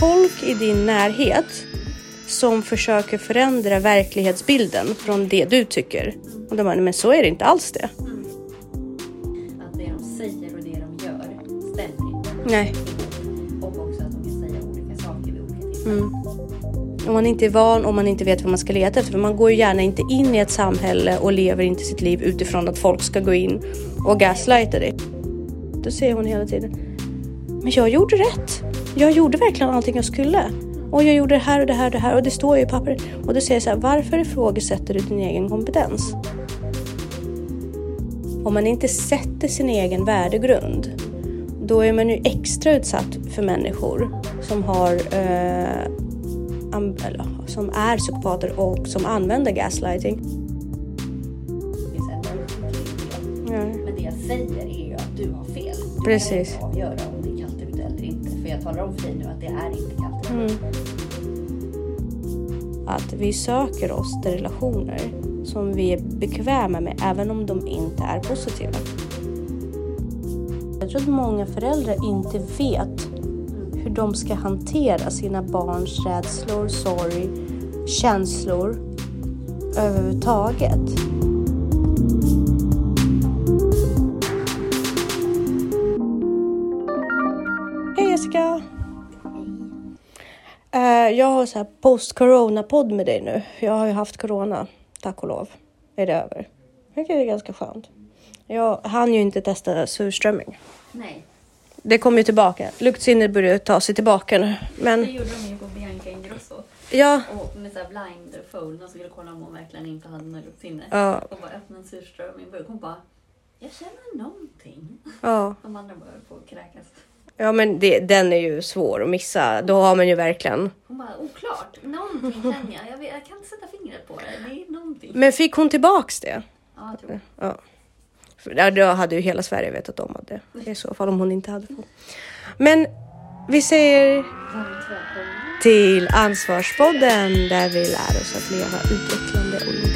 folk i din närhet som försöker förändra verklighetsbilden från det du tycker. Och de bara, men så är det inte alls det. Att det de säger och det de gör stämmer inte. Nej. Och också att de kan säga olika saker vid olika tillfällen. Om man inte är van och man inte vet vad man ska leta efter. För man går ju gärna inte in i ett samhälle och lever inte sitt liv utifrån att folk ska gå in och gaslighta dig. Då säger hon hela tiden. Men jag gjorde rätt. Jag gjorde verkligen allting jag skulle. Och jag gjorde det här och det här och det här och det står ju i pappret. Och då säger jag så här, varför ifrågasätter du din egen kompetens? Om man inte sätter sin egen värdegrund, då är man ju extra utsatt för människor som har eh, eller, som är psykopater och som använder gaslighting. Men det jag säger är ju att du har fel. Du Precis. kan inte avgöra jag talar om för dig nu att det är inte kallt. Mm. Att vi söker oss till relationer som vi är bekväma med även om de inte är positiva. Jag tror att många föräldrar inte vet hur de ska hantera sina barns rädslor, sorg, känslor överhuvudtaget. Jag har så här post-corona-podd med dig nu. Jag har ju haft corona, tack och lov. Är det över. Det är ganska skönt. Jag hann ju inte testa surströmming. Nej, Det kommer ju tillbaka. Luktsinnet börjar ta sig tillbaka nu. det Men gjorde de ju på Bianca Ingrosso. ja, Och med såhär blindfold, de skulle kolla om hon verkligen inte hade något luktsinne. Ja. Och bara öppnade en surströmming. Hon bara, jag känner någonting. ja. De andra höll på att kräkas. Ja men det, den är ju svår att missa. Då har man ju verkligen. Hon bara, oklart. Någonting känner jag. Jag, vet, jag kan inte sätta fingret på det. Det är någonting. Men fick hon tillbaks det? Ja, jag tror det. Ja. För då hade ju hela Sverige vetat om att det i så fall om hon inte hade fått. Men vi säger till Ansvarspodden där vi lär oss att leva utvecklande och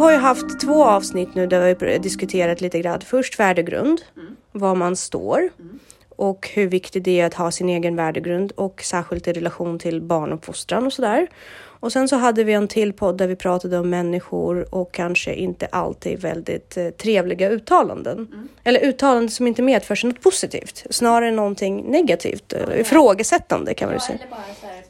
har ju haft två avsnitt nu där vi diskuterat lite grann. Först värdegrund, var man står och hur viktigt det är att ha sin egen värdegrund och särskilt i relation till barnuppfostran och sådär. Och sen så hade vi en till podd där vi pratade om människor och kanske inte alltid väldigt eh, trevliga uttalanden. Eller uttalanden som inte medför sig något positivt, snarare någonting negativt, eller ifrågasättande kan man ju säga. eller bara så här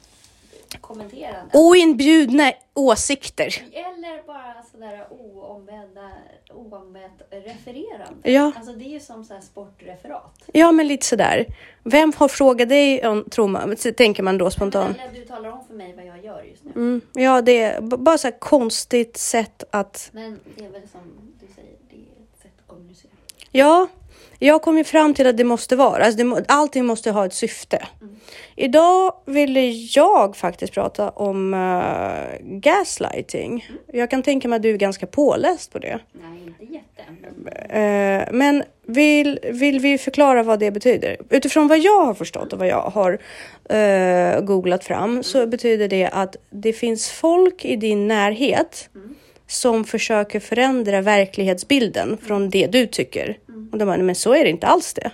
kommenterande. Oinbjudna åsikter. Eller bara sådär oombedda, oombett refererande. Ja. Alltså det är ju som så sportreferat. Ja, men lite sådär. Vem har frågat dig, om- tror man, så tänker man då spontant. Eller du talar om för mig vad jag gör just nu. Mm, ja, det är bara så konstigt sätt att... Men det är väl som du säger, det är ett sätt att kommunicera. Ja, jag kom ju fram till att det måste vara, alltså det, allting måste ha ett syfte. Idag ville jag faktiskt prata om eh, gaslighting. Jag kan tänka mig att du är ganska påläst på det. Nej, inte jätte. Men Eh, men vill, vill vi förklara vad det betyder? Utifrån vad jag har förstått och vad jag har eh, googlat fram så betyder det att det finns folk i din närhet som försöker förändra verklighetsbilden från det du tycker. Och de bara, men så är det inte alls det.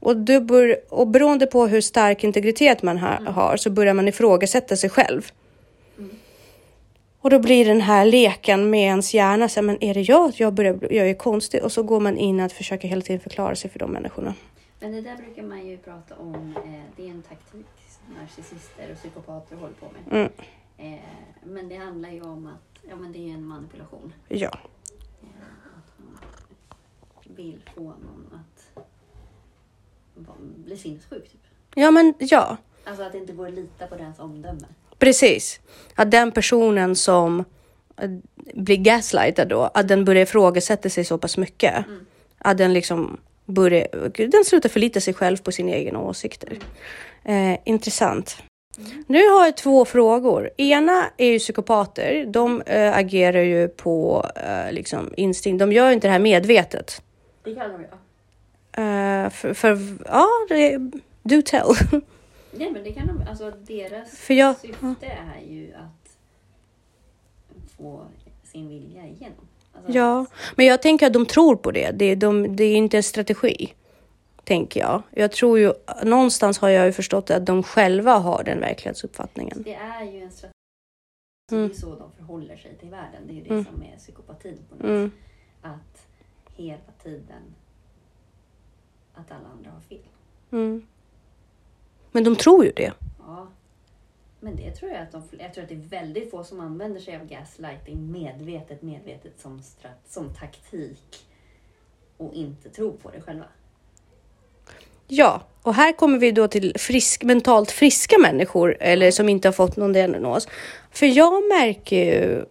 Och, du bör, och beroende på hur stark integritet man ha, har så börjar man ifrågasätta sig själv. Och då blir den här leken med ens hjärna, så här, men är det jag? Jag, börjar, jag är konstig. Och så går man in att försöka hela tiden förklara sig för de människorna. Men det där brukar man ju prata om. Eh, det är en taktik som narcissister och psykopater håller på med. Mm. Eh, men det handlar ju om att ja, men det är en manipulation. Ja. Vill få någon att bli sinnessjuk. Typ. ja, men ja, Alltså att det inte går att lita på deras omdöme. precis. Att den personen som eh, blir gaslightad då, att den börjar ifrågasätta sig så pass mycket. Att den liksom börjar, den slutar förlita sig själv på sina egna åsikter. Eh, intressant. Nu har jag två frågor. Ena är ju psykopater. De äh, agerar ju på äh, liksom instinkt. De gör inte det här medvetet. Det kan de göra. Äh, för, för, ja, det, do tell. Nej men det kan de, alltså deras För jag- syfte är ju att få sin vilja igenom. Alltså, Ja, men jag tänker att de tror på det. Det, är- de, det är inte en strategi, tänker jag. Jag tror ju, någonstans har jag ju förstått att de själva har den verklighetsuppfattningen. Det är ju en strategi. Mm. Det är så de förhåller sig till världen. Det är ju det Mm. som är psykopatin på något Mm. Att hela tiden att alla andra har fel. Mm. Men de tror ju det. Ja. Men det tror jag att de, jag tror att det är väldigt få som använder sig av gaslighting medvetet, medvetet som, strat, som taktik och inte tror på det själva. Ja, och här kommer vi då till frisk, mentalt friska människor eller som inte har fått någon diagnos. För jag märker ju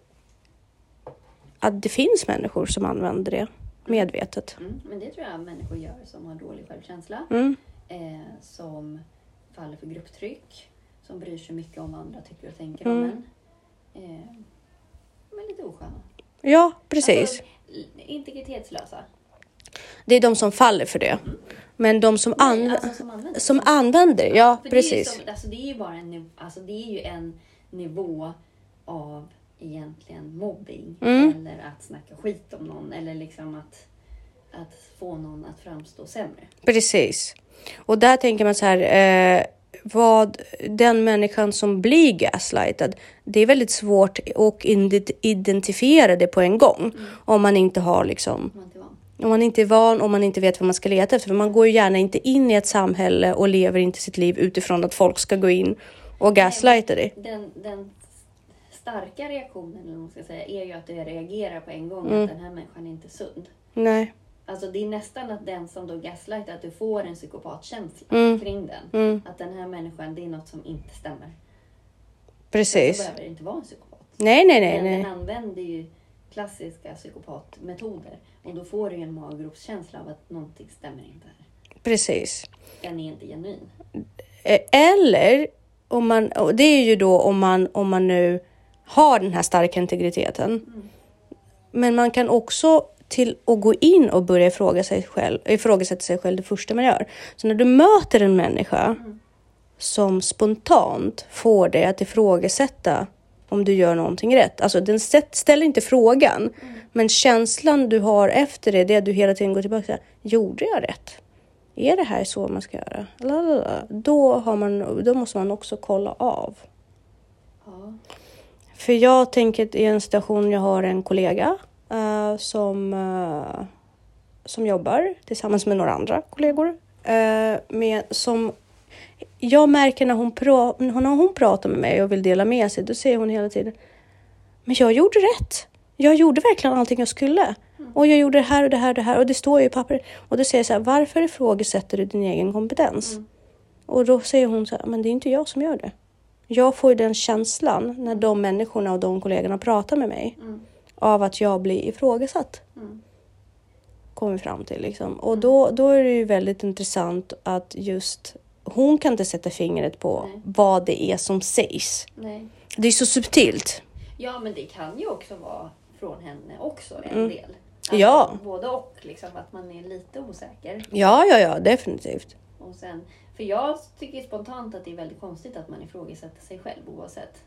att det finns människor som använder det medvetet. Mm. Men det tror jag människor gör som har dålig självkänsla, Mm. eh, som faller för grupptryck, som bryr sig mycket om vad andra tycker och tänker om Mm. en. Eh, men lite osköna. Ja, precis. Alltså, integritetslösa. Det är de som faller för det. Men de som, Nej, anv- alltså som använder som använder, ja För Det är, ju precis. som, alltså det är ju bara en, alltså det är ju en nivå av egentligen mobbing Mm. eller att snacka skit om någon eller liksom att, att få någon att framstå sämre. Precis. Och där tänker man så här, eh, vad den människan som blir gaslightad, det är väldigt svårt att ide- identifiera det på en gång om man inte har liksom Om man inte är van. om man inte är van, om man inte vet vad man ska leta efter. För man går ju gärna inte in i ett samhälle och lever inte sitt liv utifrån att folk ska gå in och gaslighta dig. Den, den starka reaktionen eller man ska säga, är ju att du reagerar på en gång Mm. att den här människan är inte sund. Nej. Alltså det är nästan att den som då gaslightar, att du får en psykopatkänsla Mm. kring den. Mm, Att den här människan, det är något som inte stämmer. Så precis. behöver det inte vara en psykopat. Nej, nej, nej, Men den nej. använder ju klassiska psykopatmetoder. Och då får du en maggropskänsla av att någonting stämmer inte här. Precis. Den är inte genuin. Eh, Eller om man, det är ju då om man, om man nu har den här starka integriteten. Men man kan också till att gå in och börja ifrågasätta sig själv, ifrågasätta sig själv det första man gör. Så när du möter en människa som spontant får dig att ifrågasätta om du gör någonting rätt. Alltså den ställer inte frågan, men känslan du har efter det, det är att du hela tiden går tillbaka. och säger, Gjorde jag rätt? Är det här så man ska göra? Då, har man, då måste man också kolla av. Ja. För jag tänker i en situation, jag har en kollega eh, som, eh, som jobbar tillsammans med några andra kollegor. eh, med, som jag märker när hon, pra, när hon pratar med mig och vill dela med sig, då säger hon hela tiden Men jag gjorde rätt. Jag gjorde verkligen allting jag skulle. Och jag gjorde det här och det här och det här och det står ju i papper. Och då säger jag så här, varför ifrågasätter du din egen kompetens? Mm. Och då säger hon så här, men det är inte jag som gör det. Jag får ju den känslan när de människorna och de kollegorna pratar med mig Mm. av att jag blir ifrågasatt. Mm. Kommer fram till liksom. Och då, då är det ju väldigt intressant att just hon kan inte sätta fingret på Nej. vad det är som sägs. Nej. Det är så subtilt. Ja, men det kan ju också vara från henne också en Mm. del. Alltså, Ja. Både och, liksom att man är lite osäker. Ja, ja, ja, definitivt. Och sen, för jag tycker spontant att det är väldigt konstigt att man ifrågasätter sig själv oavsett.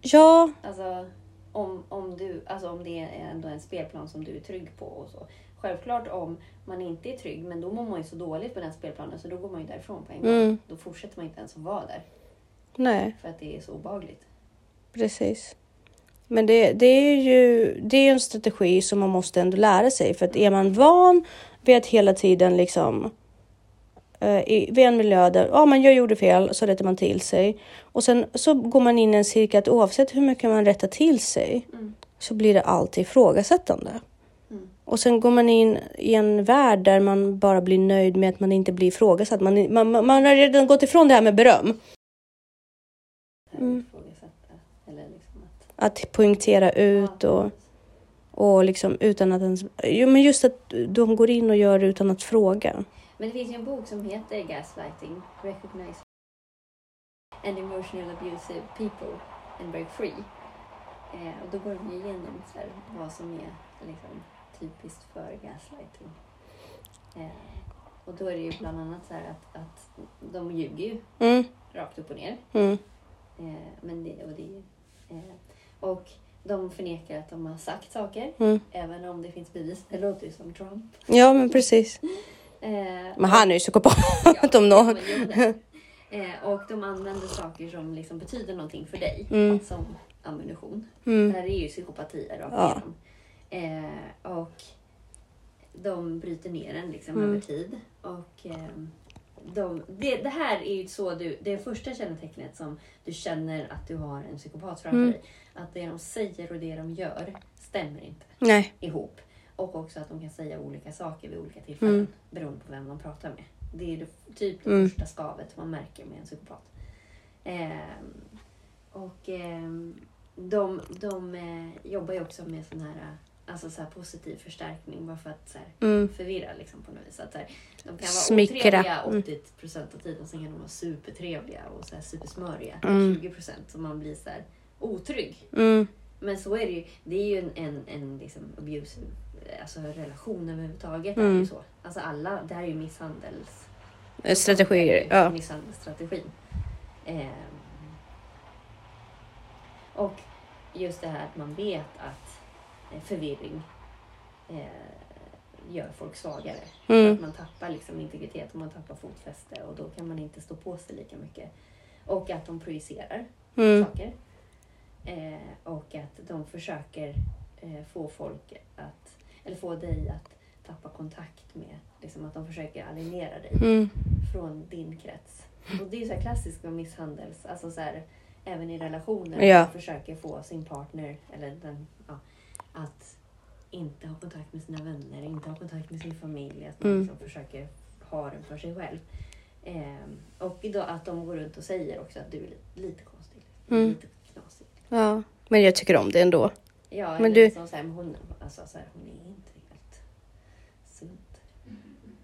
Ja, Alltså om, om, du, alltså om det är ändå en spelplan som du är trygg på och så. Självklart om man inte är trygg, men då mår man ju så dåligt på den spelplanen så då går man ju därifrån på en gång. Mm. Då fortsätter man inte ens att vara där nej, för att det är så obehagligt. precis. Men det, det är ju det är en strategi som man måste ändå lära sig. För att är man van vid att hela tiden liksom i, vid en miljö där ja, men jag gjorde fel, så rättar man till sig. Och sen så går man in i en cirkel att oavsett hur mycket man rättar till sig Mm. så blir det alltid ifrågasättande. Mm. Och sen går man in i en värld där man bara blir nöjd med att man inte blir ifrågasatt. Man, man, man har redan gått ifrån det här med beröm. Mm. Liksom att... Att poängtera ut och, och liksom utan att ens... Jo, men just att de går in och gör det utan att fråga. Men det finns ju en bok som heter Gaslighting, Recognize. and emotional abusive people and break free. Eh, och då går de igenom så här, vad som är liksom, typiskt för gaslighting. Eh, och då är det ju bland annat så här att, att de ljuger ju Mm, rakt upp och ner. mm, Eh, men det, och, det, eh, och de förnekar att de har sagt saker, mm. även om det finns bevis. Det låter ju som Trump. Ja, men precis. Eh, Men han är ju psykopat Ja, om någon. Eh, och de använder saker som liksom betyder någonting för dig, Mm. som ammunition. Mm. Det här är ju psykopati rakt Ja. igenom. Eh, och de bryter ner den liksom Mm. över tid. Och, ehm, de, det, det här är ju så du, det första kännetecknet som du känner att du har en psykopat framför Mm. dig. Att det de säger och det de gör stämmer inte Nej. ihop. Och också att de kan säga olika saker vid olika tillfällen Mm. beroende på vem de pratar med. Det är det, typ det Mm. första skavet man märker med en psykopat. Ehm, och ehm, de, de eh, jobbar ju också med sån här, eh, alltså så positiv förstärkning bara för att så här, Mm. förvirra liksom, på något vis. Att, så här, de kan vara Smickra. otrevliga Mm. 80 procent av tiden, sen kan de vara supertrevliga och så här, supersmöriga Mm. 20 procent. Så man blir så här otrygg. Mm. Men så är det ju. Det är ju en, en, en liksom abusive alltså relation överhuvudtaget. Är Mm. ju så. Alltså alla, det här är ju misshandels... Eh, Strategier. Ja. Misshandelsstrategin. Ehm. och just det här att man vet att eh, förvirring eh, gör folk svagare. Mm. Att man tappar liksom integritet och man tappar fotfäste och då kan man inte stå på sig lika mycket. Och att de projicerar Mm. saker. Eh, och att de försöker eh, få folk att, eller få dig att tappa kontakt med, liksom att de försöker alienera dig Mm. från din krets. Och det är ju så klassiskt med misshandels, alltså så här, även i relationer, Ja. försöker få sin partner, eller den, ja, att inte ha kontakt med sina vänner, inte ha kontakt med sin familj, att man Mm. liksom försöker ha den för sig själv. Ehm, och då att de går runt och säger också att du är lite, lite konstig, Mm. lite knasig. Ja. Men jag tycker om det ändå. Ja, Men du- liksom så här, men hon, alltså så här, hon är inte helt sunt.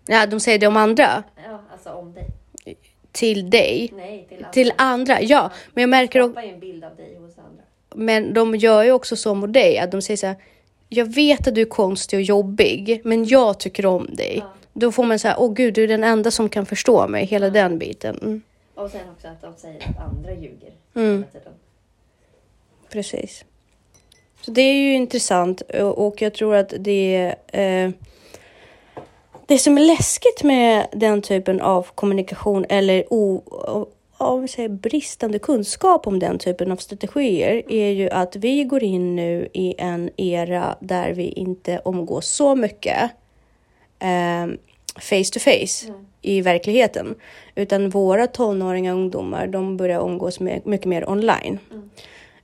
Ja, de säger det om andra. Ja, alltså om dig. Till dig. Nej, till andra. Till andra, ja. Men jag märker också, en bild av dig hos andra. men de gör ju också så mot dig, att de säger så här. Jag vet att du är konstig och jobbig, men jag tycker om dig. Ja. Då får man säga, åh gud, du är den enda som kan förstå mig, hela Ja. den biten. Mm. Och sen också att de säger att andra ljuger Mm. Precis. Så det är ju intressant och jag tror att det eh, det som är läskigt med den typen av kommunikation eller o, vad säger, bristande kunskap om den typen av strategier är ju att vi går in nu i en era där vi inte omgås så mycket eh, face to face Mm. i verkligheten. Utan våra tonåringar och ungdomar, de börjar umgås med, mycket mer online. Mm.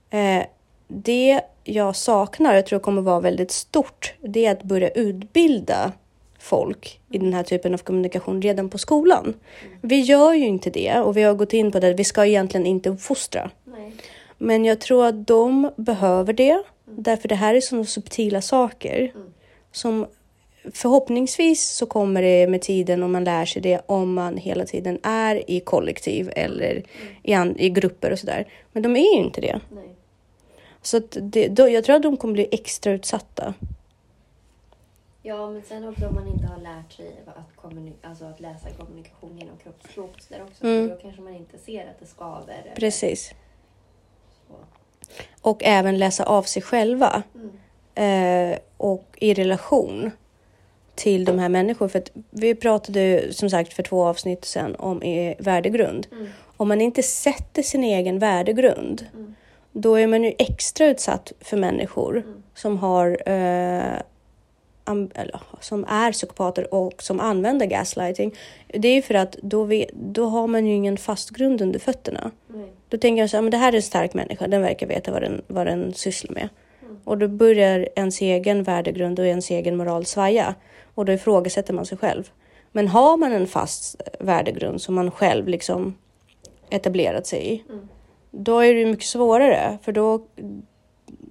Eh, det jag saknar, jag tror kommer vara väldigt stort, det är att börja utbilda folk i den här typen av kommunikation redan på skolan. Vi gör ju inte det och vi har gått in på det, vi ska egentligen inte uppfostra. Nej. Men jag tror att de behöver det, därför det här är sådana subtila saker Mm. som förhoppningsvis så kommer det med tiden om man lär sig det om man hela tiden är i kollektiv eller i, i grupper och sådär. Men de är ju inte det. Nej. Så att det, då, jag tror att de kommer bli extra utsatta. Ja, men sen också om man inte har lärt sig att, alltså att läsa kommunikation genom kroppsspråk där också. Mm. Då kanske man inte ser att det skaver. Precis. Och även läsa av sig själva Mm. eh, och i relation till de här människorna. För att vi pratade som sagt för två avsnitt sedan om eh, värdegrund. Mm. Om man inte sätter sin egen värdegrund, Mm. Då är man ju extra utsatt för människor Mm. som har eh, eller, som är psykopater och som använder gaslighting. Det är ju för att då, vi, då har man ju ingen fast grund under fötterna. Nej. Då tänker jag så här, men det här är en stark människa, den verkar veta vad den, vad den sysslar med. Mm. Och då börjar ens egen värdegrund och ens egen moral svaja. Och då ifrågasätter man sig själv. Men har man en fast värdegrund som man själv liksom etablerat sig i, Mm. Då är det mycket svårare. För då,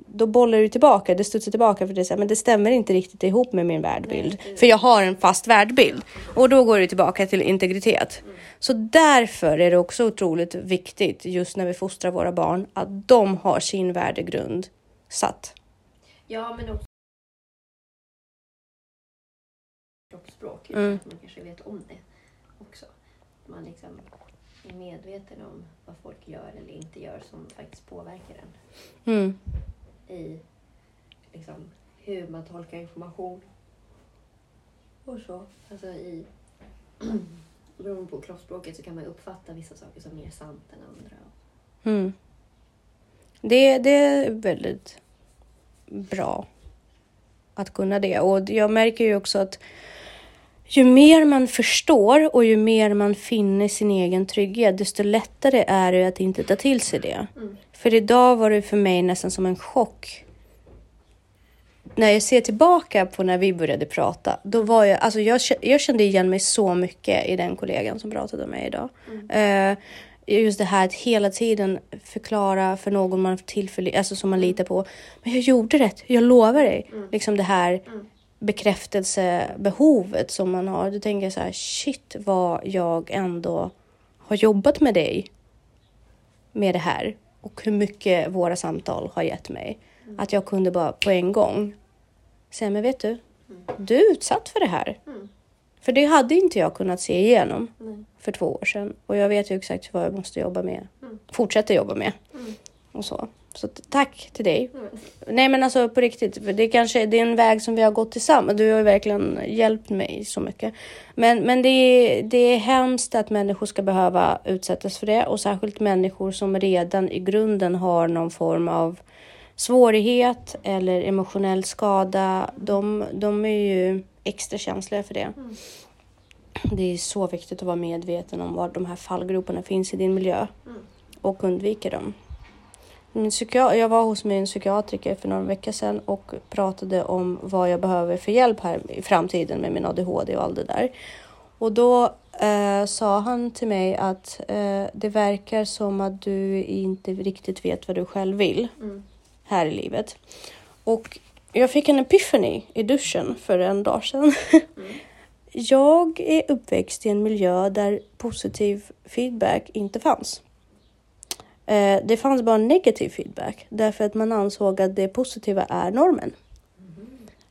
då bollar du tillbaka, det studsar tillbaka för det här, men det stämmer inte riktigt ihop med min världbild. För jag har en fast världbild och då går det tillbaka till integritet. Så därför är det också otroligt viktigt just när vi fostrar våra barn att de har sin värdegrund satt. Ja, men också kroppsspråk. Mm. Att man kanske vet om det också. Man liksom är medveten om vad folk gör eller inte gör som faktiskt påverkar en Mm. i liksom, hur man tolkar information. Och så. Alltså i... Beroende på kroppsspråket så kan man uppfatta vissa saker som mer sant än andra. Mm. Det, det är väldigt bra att kunna det. Och jag märker ju också att ju mer man förstår och ju mer man finner sin egen trygghet, desto lättare är det att inte ta till sig det. Mm. För idag var det för mig nästan som en chock. När jag ser tillbaka på när vi började prata, då var jag, alltså jag, jag kände igen mig så mycket i den kollegan som pratade med mig idag. Eh, just det här att hela tiden förklara för någon man tillfälligt, alltså som man litar på. Men jag gjorde rätt, jag lovar dig. Liksom det här bekräftelsebehovet som man har. Då tänker så här, shit vad jag ändå har jobbat med dig med det här och hur mycket våra samtal har gett mig. Att jag kunde bara på en gång säga, men vet du, du är utsatt för det här. Mm. För det hade inte jag kunnat se igenom för två år sedan. Och jag vet ju exakt vad jag måste jobba med. Mm. Fortsätta jobba med. Mm. Och så. Så tack till dig. Mm. Nej men alltså på riktigt, för det kanske det är en väg som vi har gått tillsammans. Du har verkligen hjälpt mig så mycket. Men, men det, är, det är hemskt att människor ska behöva utsättas för det och särskilt människor som redan i grunden har någon form av svårighet eller emotionell skada. De, de är ju extra känsliga för det. Mm. Det är så viktigt att vara medveten om var de här fallgroparna finns i din miljö Mm. och undvika dem. Min jag var hos min psykiatriker för några veckor sedan och pratade om vad jag behöver för hjälp här i framtiden med min ADHD och allt det där. Och då eh, sa han till mig att eh, det verkar som att du inte riktigt vet vad du själv vill Mm. här i livet. Och jag fick en epiphany i duschen för en dag sedan. Jag är uppväxt i en miljö där positiv feedback inte fanns. Eh, Det fanns bara negativ feedback därför att man ansåg att det positiva är normen.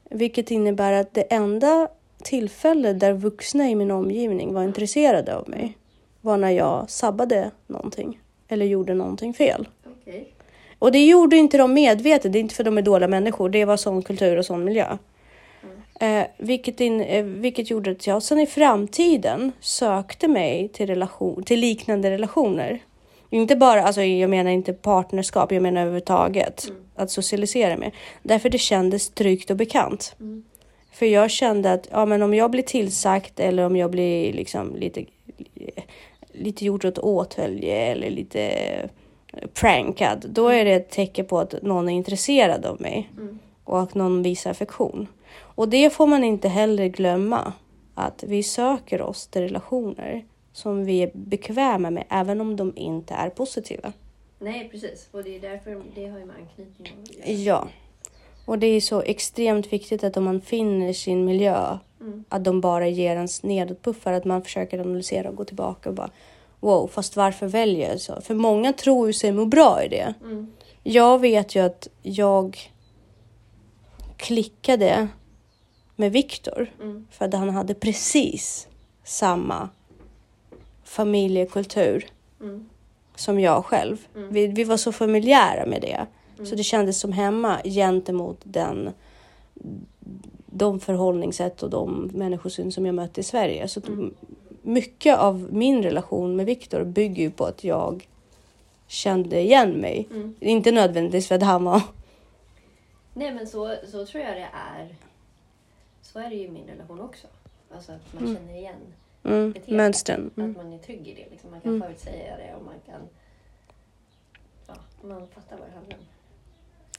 Vilket innebär att det enda tillfälle där vuxna i min omgivning var intresserade av mig var när jag sabbade någonting eller gjorde någonting fel. Okej. Och det gjorde inte de medvetet, det är inte för de är dåliga människor, det var sån kultur och sån miljö. Eh, vilket, in, eh, vilket gjorde att jag sen i framtiden sökte mig till, relation, till liknande relationer. Inte bara, alltså jag menar inte partnerskap, jag menar överhuvudtaget att socialisera med. Därför det kändes tryggt och bekant. Mm. För jag kände att ja, men om jag blir tillsagt eller om jag blir liksom lite, lite gjort åt åtfölje eller lite prankad, då är det ett tecken på att någon är intresserad av mig Mm. och att någon visar affektion. Och det får man inte heller glömma, att vi söker oss till relationer som vi är bekväma med, även om de inte är positiva. Nej, precis. Och det är därför det har ju med anknytning att göra. Ja. Och det är så extremt viktigt att om man finner sin miljö, Mm. att de bara ger en nedåtpuffar, att man försöker analysera och gå tillbaka och bara wow, fast varför väljer jag så? För många tror ju sig må bra i det. Mm. Jag vet ju att jag klickade med Viktor Mm. för att han hade precis samma familjekultur Mm. som jag själv. Mm. Vi, vi var så familjära med det. Mm. Så det kändes som hemma gentemot den, de förhållningssätt och de människosyn som jag mötte i Sverige. Så Mm. mycket av min relation med Viktor bygger ju på att jag kände igen mig. Mm. Inte nödvändigtvis för att han var... Nej, men så, så tror jag det är. Så är det ju i min relation också. Alltså att man Mm. känner igen Mm, Beteende. mönstren. Mm. att man är trygg i det. Liksom. Man kan Mm. förutsäga det och man kan... Ja, man fattar vad det handlar om.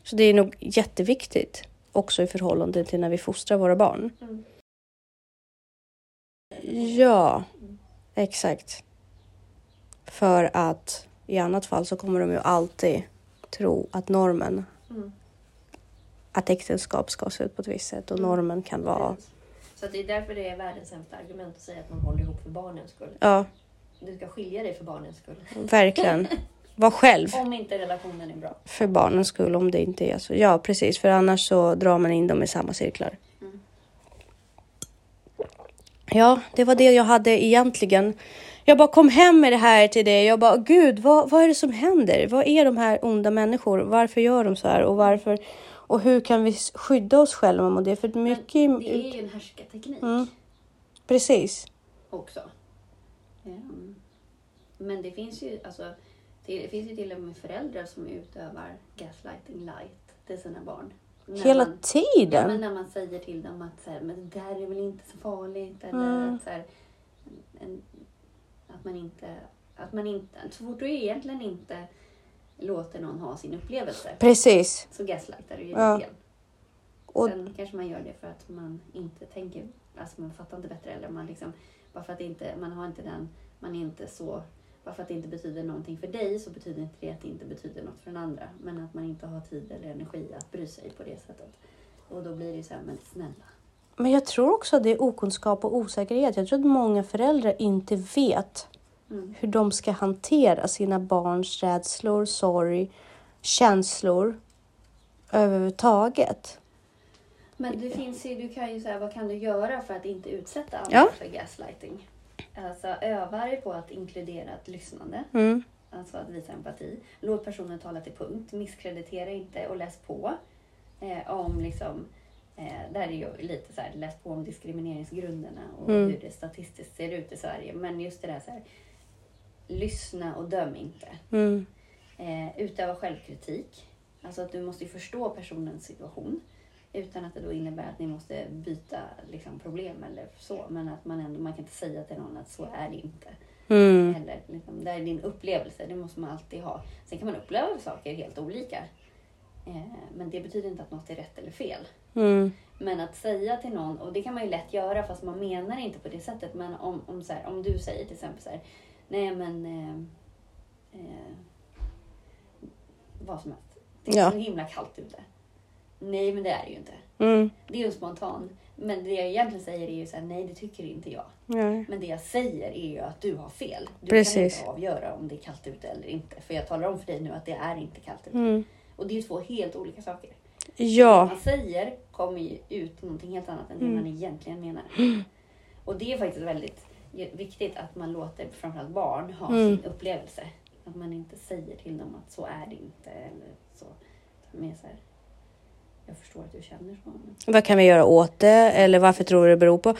Så det är nog jätteviktigt också i förhållande till när vi fostrar våra barn. Mm. Ja, exakt. För att i annat fall så kommer de ju alltid tro att normen Mm. att äktenskap ska se ut på ett visst sätt och Mm. normen kan vara... Så det är därför det är världens sämsta argument att säga att man håller ihop för barnens skull. Ja, Du ska skilja dig för barnens skull. verkligen. Var själv Om inte relationen är bra. för barnens skull om det inte är så. Ja, precis. För annars så drar man in dem i samma cirklar. Mm. Ja, det var det jag hade egentligen. Jag bara kom hem med det här till dig. Jag bara, gud, vad, vad är det som händer? Vad är de här onda människor? Varför gör de så här? Och varför? Och hur kan vi skydda oss själva mot det? För mycket... Men det är ju en härskarteknik Mm. Precis. också. Ehm, Men det finns ju alltså, det det finns ju till och med föräldrar som utövar gaslighting light till sina barn. När Hela man, tiden. Ja, men när man säger till dem att så här, men det där är väl inte så farligt. Eller Mm. att, så här, en, att man inte, att man inte, så fort du egentligen inte låter någon ha sin upplevelse Precis. så gaslightar du ju Ja. lite grann. Och Sen kanske man gör det för att man inte tänker, alltså man fattar inte bättre eller man liksom, bara för att det inte, man har inte den, man är inte så, bara för att det inte betyder någonting för dig så betyder inte det att det inte betyder något för den andra. Men att man inte har tid eller energi att bry sig på det sättet. Och då blir det ju så här, men snälla. Men jag tror också att det är okunskap och osäkerhet. Jag tror att många föräldrar inte vet Mm. hur de ska hantera sina barns rädslor, sorg, känslor överhuvudtaget. Men det finns ju, du kan ju säga, vad kan du göra för att inte utsätta andra Ja. för gaslighting? Alltså öva dig på att inkludera ett lyssnande. Mm. Alltså att visa empati. Låt personen tala till punkt. Misskreditera inte och läs på. Eh, om liksom, eh, där är ju lite så här, läs på om diskrimineringsgrunderna och Mm. hur det statistiskt ser ut i Sverige. Men just det där så här, lyssna och döm inte. Mm. Eh, utöva självkritik. Alltså att du måste förstå personens situation. Utan att det då innebär att ni måste byta liksom, problem eller så. Men att man ändå, man kan inte säga till någon att så är det inte. Mm. Eller liksom, det är din upplevelse, det måste man alltid ha. Sen kan man uppleva saker helt olika. Eh, men det betyder inte att något är rätt eller fel. Mm. Men att säga till någon, och det kan man ju lätt göra fast man menar inte på det sättet. Men om, om, så här, om du säger till exempel så här, nej men eh, eh, vad som helst. Det är Ja. så himla kallt ute. Nej men det är det ju inte. Mm. Det är ju spontan. Men det jag egentligen säger är ju så här, nej det tycker inte jag. Nej. Men det jag säger är ju att du har fel. Du Precis. kan inte avgöra om det är kallt ute eller inte. För jag talar om för dig nu att det är inte kallt ute. Mm. Och det är ju två helt olika saker. Det Ja. man säger kommer ju ut någonting helt annat än det Mm. man egentligen menar. Och det är faktiskt väldigt viktigt att man låter framförallt barn ha Mm. sin upplevelse. Att man inte säger till dem att så är det inte. Eller så. Mer så här, jag förstår att du känner så. Men... Vad kan vi göra åt det? Eller varför tror du det beror på?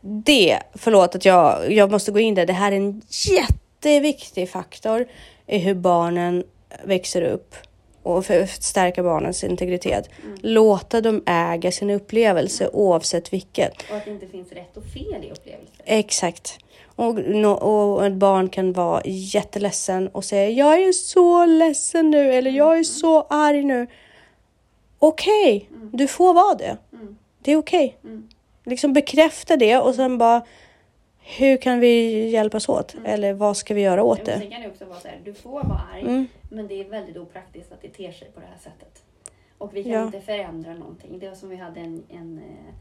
Det, förlåt att jag, jag måste gå in där. Det här är en jätteviktig faktor i hur barnen växer upp och för att stärka barnens integritet. Mm. Låta dem äga sin upplevelse oavsett vilket. Och att det inte finns rätt och fel i upplevelser. Exakt. Och, och ett barn kan vara jätteledsen och säga jag är så ledsen nu eller jag är så arg nu. Okej, Mm. du får vara det. Mm. Det är okej. Mm. Liksom bekräfta det och sen bara hur kan vi hjälpas åt? Mm. Eller vad ska vi göra åt det? Sen kan det också vara så här, du får vara arg. Mm. Men det är väldigt opraktiskt att det ter sig på det här sättet. Och vi kan Ja. inte förändra någonting. Det var som vi hade en, en eh,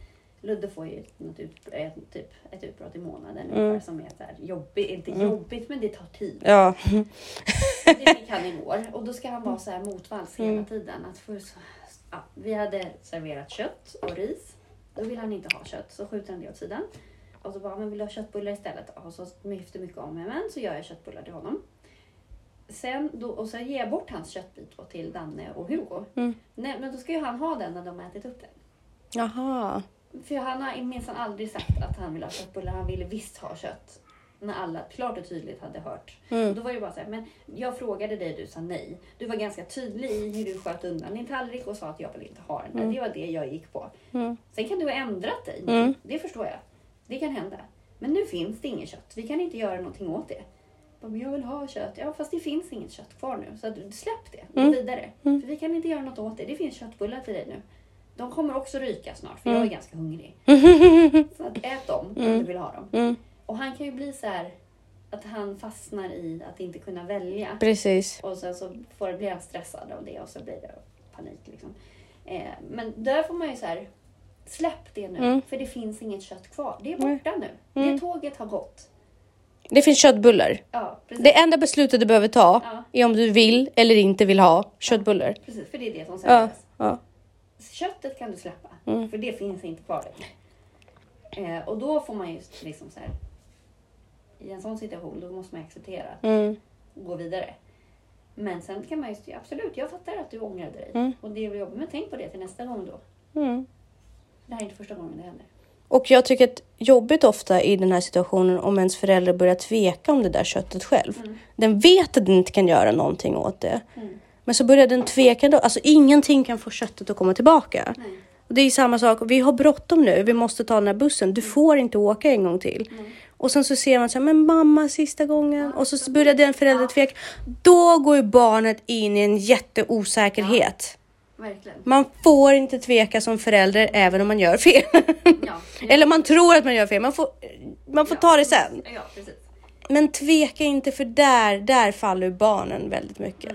Ludde får ju något ut, ett, typ, ett utbrott i månaden Mm. ungefär som är så här jobbigt, inte Mm. jobbigt men det tar tid. Ja. Det fick han igår och då ska han vara så här motvalls hela Mm. tiden. Att för, ja, vi hade serverat kött och ris. Då vill han inte ha kött så skjuter han det åt sidan. Och så bara, men vill du ha köttbullar istället? då?" Och så efter mycket om men så gör jag köttbullar till honom. Sen då, och så ger jag bort hans köttbit då till Danne och Hugo. Mm. Nej, men då ska ju han ha den när de har ätit upp den. Jaha. För han har minsann aldrig sagt att han vill ha köttbullar. Han ville visst ha kött. När alla klart och tydligt hade hört. Mm. då var det bara så här, men jag frågade dig du sa nej. Du var ganska tydlig i hur du sköt undan din tallrik och sa att jag vill inte ha den. Mm. Det var det jag gick på. Mm. Sen kan du ha ändrat dig. Mm. Det förstår jag. Det kan hända. Men nu finns det inget kött. Vi kan inte göra någonting åt det. Men jag vill ha kött. Ja, fast det finns inget kött kvar nu. Så släpp det. Gå Mm. vidare. Mm. För vi kan inte göra något åt det. Det finns köttbullar till dig nu. De kommer också ryka snart för jag Mm. är ganska hungrig. Så att ät dem om Mm. du vill ha dem. Mm. Och han kan ju bli så här att han fastnar i att inte kunna välja. Precis. Och sen så får, blir han stressad av det och så blir det panik. Liksom. Eh, men där får man ju så här, släpp det nu. Mm. För det finns inget kött kvar. Det är borta nu. Mm. Det tåget har gått. Det finns köttbullar. Ja. Det enda beslutet du behöver ta Ja. är om du vill eller inte vill ha köttbullar. precis, för det är det som serveras. ja. Köttet kan du släppa, Mm. för det finns inte kvar längre. Eh, och då får man ju liksom så här, i en sån situation, då måste man acceptera Mm. gå vidare. Men sen kan man ju, absolut, jag fattar att du ångrade dig. Mm. Och det är jobbigt, men tänk på det till nästa gång då. Mm. Det här är inte första gången det händer. Och jag tycker att jobbigt ofta i den här situationen om ens förälder börjar tveka om det där köttet själv. Mm. Den vet att den inte kan göra någonting åt det. Mm. Men så börjar den tveka då. Alltså ingenting kan få köttet att komma tillbaka. Nej. Och det är samma sak. Vi har bråttom nu. Vi måste ta den här bussen. Du får inte åka en gång till. Nej. Och sen så ser man så här, men mamma sista gången. Och så börjar den föräldern tveka. Då går ju barnet in i en jätteosäkerhet. Verkligen. Man får inte tveka som förälder även om man gör fel. Ja. Eller man tror att man gör fel. Man får, man får ta det sen. Ja. Men tveka inte för där, där faller barnen väldigt mycket.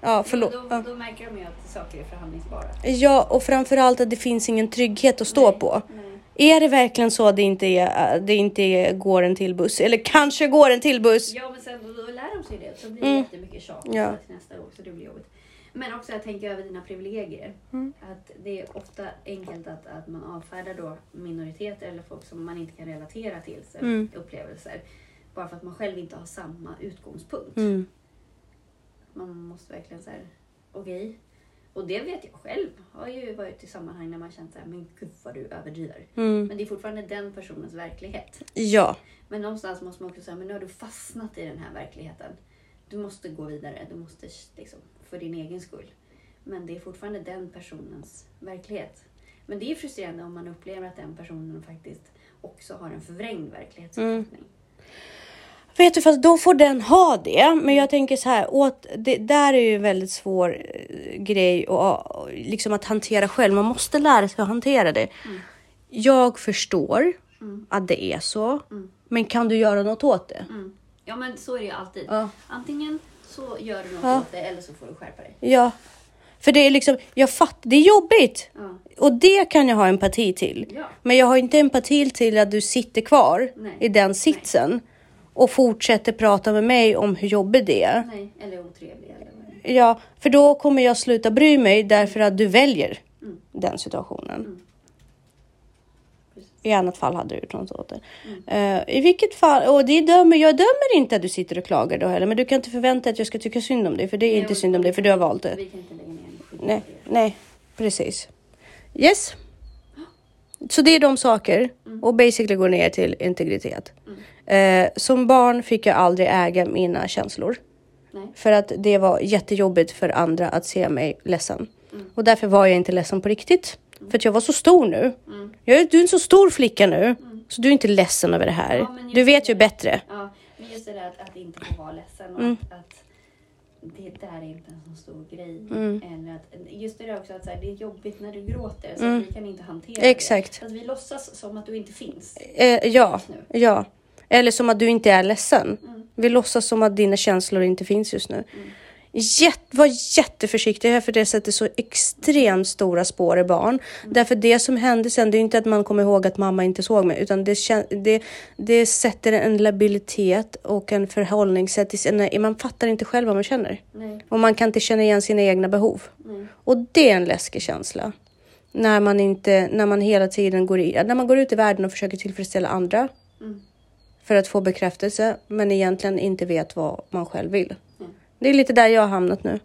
Ja, förlåt. Då, Ja. då märker de ju att saker är förhandlingsbara. Ja, och framförallt att det finns ingen trygghet att stå Nej. på. Nej. Är det verkligen så att det inte, är, det inte går en till buss? Eller kanske går en till buss? Ja, men sen då, då lär de sig det. Så blir det Mm. jättemycket tjat Ja. nästa gång. Så det blir jobbigt. Men också att tänka över dina privilegier. Mm. Att det är ofta enkelt att, att man avfärdar då minoriteter eller folk som man inte kan relatera till sina Mm. upplevelser. Bara för att man själv inte har samma utgångspunkt. Mm. Man måste verkligen säga okej. Och det vet jag själv. Har ju varit i sammanhang när man känt så här, men gud vad du överdriver. Mm. Men det är fortfarande den personens verklighet. Ja. Men någonstans måste man också säga, men nu har du fastnat i den här verkligheten. Du måste gå vidare, du måste liksom, för din egen skull. Men det är fortfarande den personens verklighet. Men det är frustrerande om man upplever att den personen faktiskt också har en förvrängd verklighetsuppfattning. Vet du, fast då får den ha det. Men jag tänker så här, åt, det där är ju en väldigt svår eh, grej och, liksom att hantera själv. Man måste lära sig att hantera det. Jag förstår Mm. att det är så, Mm. men kan du göra något åt det? Mm. Ja men så är det ju alltid. Ja. Antingen så gör du något Ja. åt det eller så får du skärpa dig. Ja, för det är liksom, jag fattar, det är jobbigt Ja. och det kan jag ha empati till. Ja. Men jag har inte empati till att du sitter kvar Nej. i den sitsen och fortsätter prata med mig om hur jobbigt det är. Nej, eller otrevlig eller. Ja, för då kommer jag sluta bry mig därför att du väljer Mm. den situationen. Mm. I annat fall hade du gjort något åt det. Eh, I vilket fall, och det dömer, jag dömer inte att du sitter och klagar då heller, men du kan inte förvänta dig att jag ska tycka synd om dig, för det är Nej, inte synd om dig, för du har valt det. Vi kan inte lägga ner Nej, nej, precis. Yes. Så det är de saker och basically går ner till integritet. Eh, som barn fick jag aldrig äga mina känslor Nej. för att det var jättejobbigt för andra att se mig ledsen och därför var jag inte ledsen på riktigt för att jag var så stor nu. Mm. Jag du är en så stor flicka nu så du är inte ledsen över det här. Ja, du vet ju bättre. Ja, men just det där att, att inte få vara ledsen och Mm. att, att det där är inte en så stor grej. Mm. Eller att, just det där också att här, det är jobbigt när du gråter så Mm. vi kan inte hantera Exakt. det. Att vi låtsas som att du inte finns Eh, ja, ja. Eller som att du inte är ledsen. Mm. Vi låtsas som att dina känslor inte finns just nu. Jätte, var jätteförsiktig här för det sätter så extremt stora spår i barn. Därför det som hände sen, det är inte att man kommer ihåg att mamma inte såg mig, utan det, det, det sätter en labilitet och en förhållningssätt. Man fattar inte själv vad man känner. Nej, Och man kan inte känna igen sina egna behov. nej. Och det är en läskig känsla. När man inte, när man hela tiden går i, när man går ut i världen och försöker tillfredsställa andra Mm. för att få bekräftelse, men egentligen inte vet vad man själv vill. Det är lite där jag har hamnat nu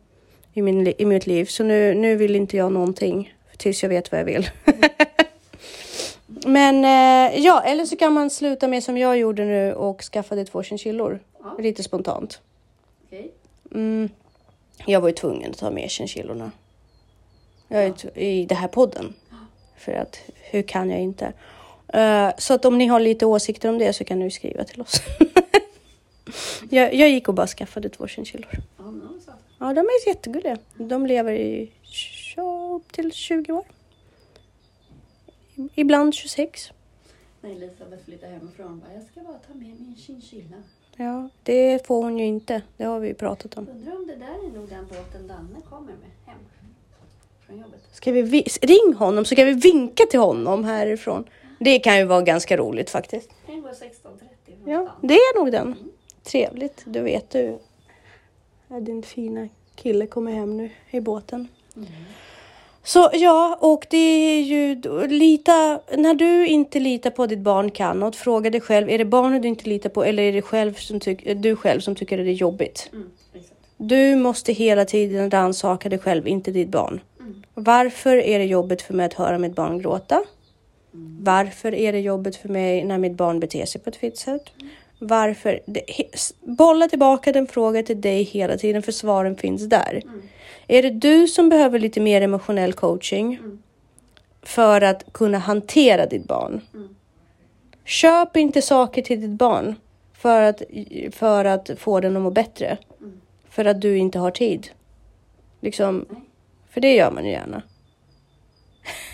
i, min, i mitt liv, så nu, nu vill inte jag någonting tills jag vet vad jag vill. men eh, ja, eller så kan man sluta med som jag gjorde nu och skaffa dig två chinchillor. Ja, Lite spontant. okej. Mm. Jag var ju tvungen att ta med chinchillorna. T- I den här podden. För att hur kan jag inte? Eh, så att om ni har lite åsikter om det så kan ni skriva till oss. jag, jag gick och bara skaffade två chinchillor. Ja. Ja, de är jättegulliga. De lever i upp till 20 år. Ibland 26. När Elisabeth flyttar hemifrån bara, jag ska bara ta med min chinchilla. Ja, det får hon ju inte. Det har vi ju pratat om. Undrar om det där är nog den båten Danne kommer med hem. från jobbet. Ska vi vi- ring honom så kan vi vinka till honom härifrån. Det kan ju vara ganska roligt faktiskt. Den går 16.30 från Ja, stan. det är nog den. Trevligt. Du vet du. Din fina kille kommer hem nu i båten. Mm. Så ja, och det är ju lita. När du inte litar på ditt barn kan något, fråga dig själv. Är det barnet du inte litar på eller är det själv som tyck, du själv som tycker att det är jobbigt? Mm. Du måste hela tiden rannsaka dig själv, inte ditt barn. Mm. Varför är det jobbigt för mig att höra mitt barn gråta? Mm. Varför är det jobbigt för mig när mitt barn beter sig på ett visst sätt? Varför? Det, bolla tillbaka den frågan till dig hela tiden för svaren finns där. Mm. Är det du som behöver lite mer emotionell coaching Mm. för att kunna hantera ditt barn? Mm. Köp inte saker till ditt barn för att, för att få den att må bättre. Mm. För att du inte har tid. Liksom, för det gör man ju gärna.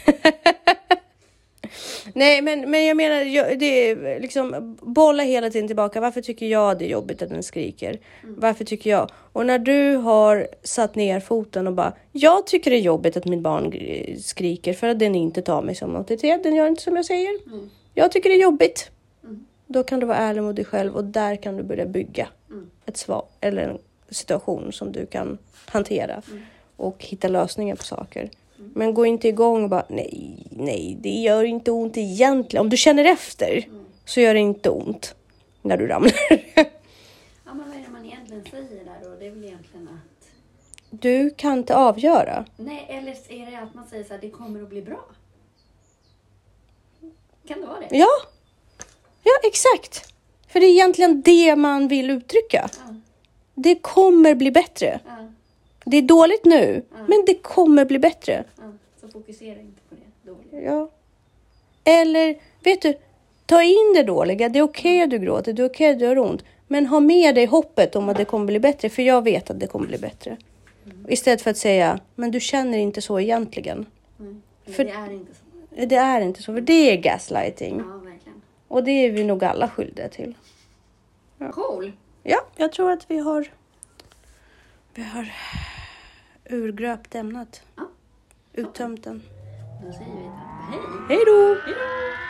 Nej, men, men jag menar, jag, det är liksom bolla hela tiden tillbaka. Varför tycker jag det är jobbigt att den skriker? Varför tycker jag? Och när du har satt ner foten och bara, jag tycker det är jobbigt att mitt barn skriker för att den inte tar mig som auktoritet. Den gör inte som jag säger. Mm. Jag tycker det är jobbigt. Mm. Då kan du vara ärlig mot dig själv och där kan du börja bygga Mm. ett svar eller en situation som du kan hantera Mm. och hitta lösningar på saker. Men gå inte igång och bara nej, nej, det gör inte ont egentligen. Om du känner efter Mm. så gör det inte ont när du ramlar. Ja, men vad är det man egentligen säger där då? Det är väl egentligen att... Du kan inte avgöra. Nej, eller är det att man säger så här, det kommer att bli bra? Kan det vara det? Ja, ja exakt. För det är egentligen det man vill uttrycka. Ja, Det kommer bli bättre. ja, Det är dåligt nu, Mm. men det kommer bli bättre. ja. Så fokusera inte på det dåliga. Ja. Eller, vet du, ta in det dåliga. Det är okej att du gråter, det är okej att du har ont. Men ha med dig hoppet om att det kommer bli bättre, för jag vet att det kommer bli bättre. Istället för att säga, men du känner inte så egentligen. Mm. För- det är inte så. Det är inte så, för det är gaslighting. Ja, verkligen. Och det är vi nog alla skyldiga till. Cool! Ja, jag tror att vi har, vi har urgröpt ämnet. Ja. Uttömt den. Då säger vi tack och hej. Hej då! Hej då!